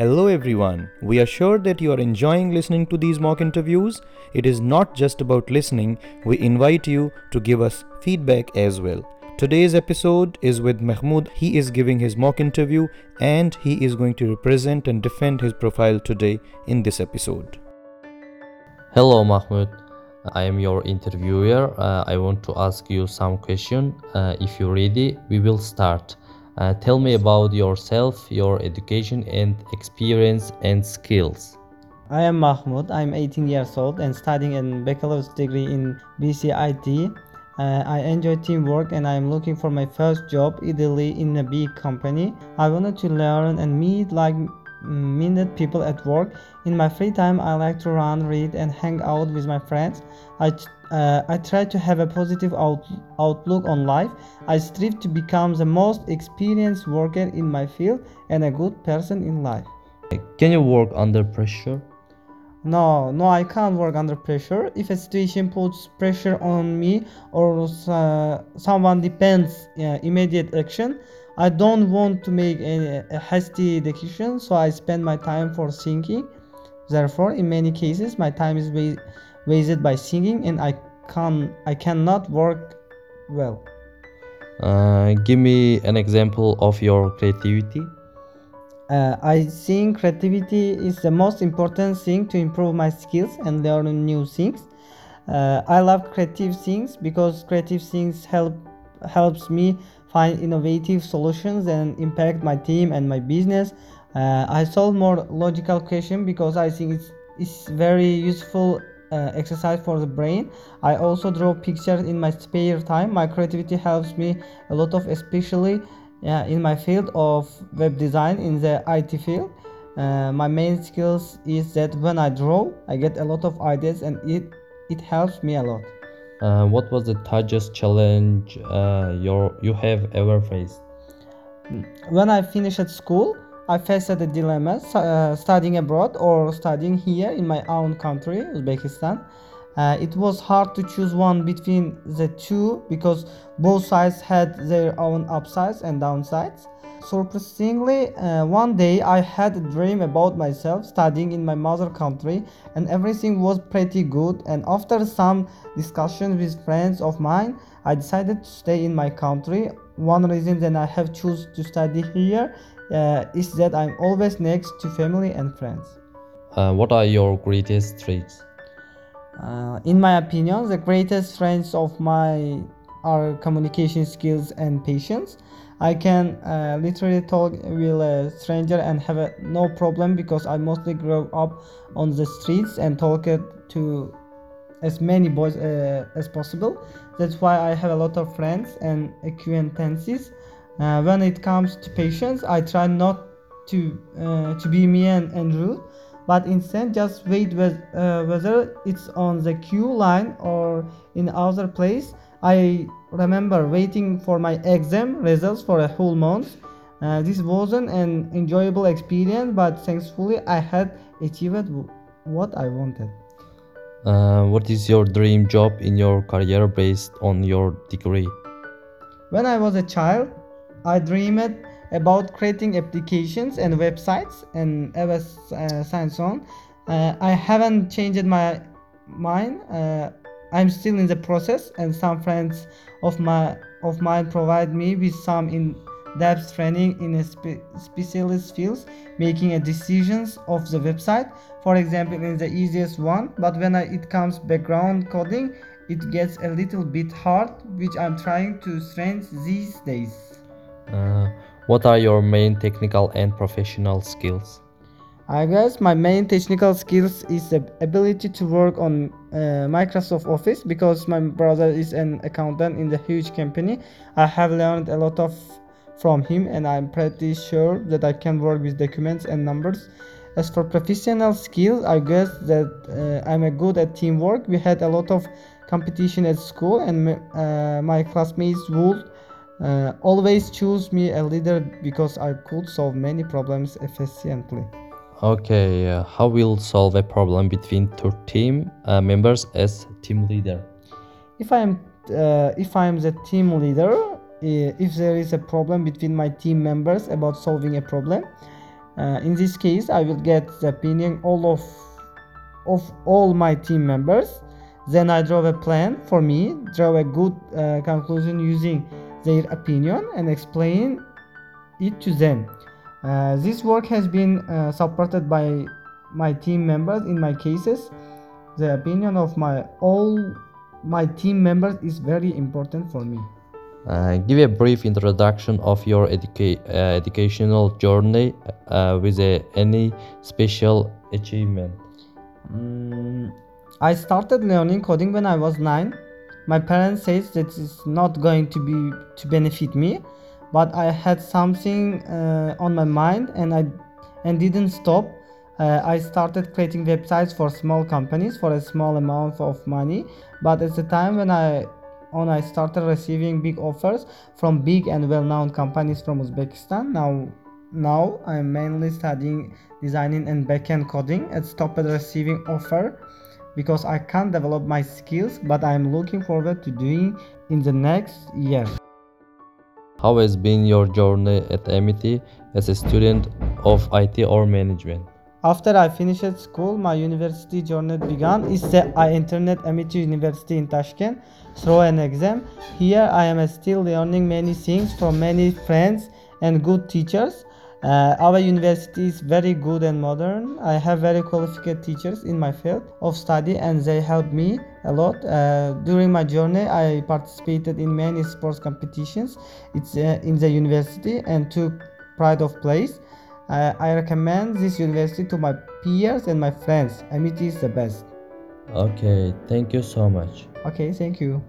Hello, everyone. We are sure that you are enjoying listening to these mock interviews. It is not just about listening, we invite you to give us feedback as well. Today's episode is with Mahmud. He is giving his mock interview and he is going to represent and defend his profile today in this episode. Hello, Mahmud. I am your interviewer. Uh, I want to ask you some question. Uh, if you're ready, we will start. Uh, tell me about yourself, your education and experience and skills. I am Mahmud. I'm 18 years old and studying a bachelor's degree in BCIT. Uh, I enjoy teamwork and I'm looking for my first job, ideally in a big company. I wanted to learn and meet like minded people at work. In my free time, I like to run, read, and hang out with my friends. I uh, I try to have a positive out, outlook on life. I strive to become the most experienced worker in my field and a good person in life. Can you work under pressure? No, no, I can't work under pressure. If a situation puts pressure on me or uh, someone depends uh, immediate action, I don't want to make a, a hasty decision, so I spend my time for thinking. Therefore, in many cases, my time is wasted by singing, and I can I cannot work well. Uh, give me an example of your creativity. Uh, I think creativity is the most important thing to improve my skills and learn new things. Uh, I love creative things because creative things help helps me find innovative solutions and impact my team and my business. Uh, I solve more logical questions because I think it's it's very useful uh, exercise for the brain. I also draw pictures in my spare time. My creativity helps me a lot of, especially uh, in my field of web design in the IT field. Uh, my main skills is that when I draw, I get a lot of ideas and it it helps me a lot. Uh, what was the toughest challenge uh, your, you have ever faced? When I finished school, I faced a dilemma uh, studying abroad or studying here in my own country, Uzbekistan. Uh, it was hard to choose one between the two because both sides had their own upsides and downsides. Surprisingly, uh, one day I had a dream about myself studying in my mother country, and everything was pretty good. And after some discussions with friends of mine, I decided to stay in my country. One reason that I have choose to study here uh, is that I'm always next to family and friends. Uh, what are your greatest traits? Uh, in my opinion, the greatest strengths of my are communication skills and patience. I can uh, literally talk with a stranger and have a, no problem because I mostly grew up on the streets and talked to as many boys uh, as possible. That's why I have a lot of friends and acquaintances. Uh, when it comes to patience, I try not to uh, to be mean and rude, but instead just wait with, uh, whether it's on the queue line or in other place. I remember waiting for my exam results for a whole month. Uh, this wasn't an enjoyable experience, but thankfully I had achieved what I wanted. Uh, what is your dream job in your career based on your degree? When I was a child, I dreamed about creating applications and websites and ever uh, on. Uh, I haven't changed my mind. Uh, I'm still in the process, and some friends of my of mine provide me with some in-depth training in a spe- specialist fields, making a decisions of the website. For example, in the easiest one, but when I, it comes background coding, it gets a little bit hard, which I'm trying to strengthen these days. Uh, what are your main technical and professional skills? I guess my main technical skills is the ability to work on uh, Microsoft Office because my brother is an accountant in the huge company. I have learned a lot of from him and I'm pretty sure that I can work with documents and numbers. As for professional skills, I guess that uh, I'm a good at teamwork. We had a lot of competition at school and uh, my classmates would uh, always choose me a leader because I could solve many problems efficiently. Okay, uh, how will solve a problem between two team uh, members as team leader? If I am uh, if I am the team leader, uh, if there is a problem between my team members about solving a problem, Uh, in this case, I will get the opinion all of of all my team members. Then I draw a plan for me, draw a good uh, conclusion using their opinion, and explain it to them. Uh, this work has been uh, supported by my team members. In my cases, the opinion of my all my team members is very important for me. Uh, give a brief introduction of your educa- uh, educational journey uh, with any special achievement. Mm, I started learning coding when I was nine. My parents said that it's not going to be to benefit me, but I had something uh, on my mind and I and didn't stop. Uh, I started creating websites for small companies for a small amount of money. But at the time when I when I started receiving big offers from big and well-known companies from Uzbekistan, now now I'm mainly studying designing and backend coding and stopped receiving offer because I can't develop my skills but I'm looking forward to doing in the next year. How has been your journey at Amity as a student of IT or management? After I finished school, my university journey began. Is the I entered Amity University in Tashkent through an exam. Here I am still learning many things from many friends and good teachers. Uh, our university is very good and modern. I have very qualified teachers in my field of study and they help me a lot. Uh, during my journey, I participated in many sports competitions it's, uh, in the university and took pride of place. Uh, I recommend this university to my peers and my friends. Amity is the best. Okay, thank you so much. Okay, thank you.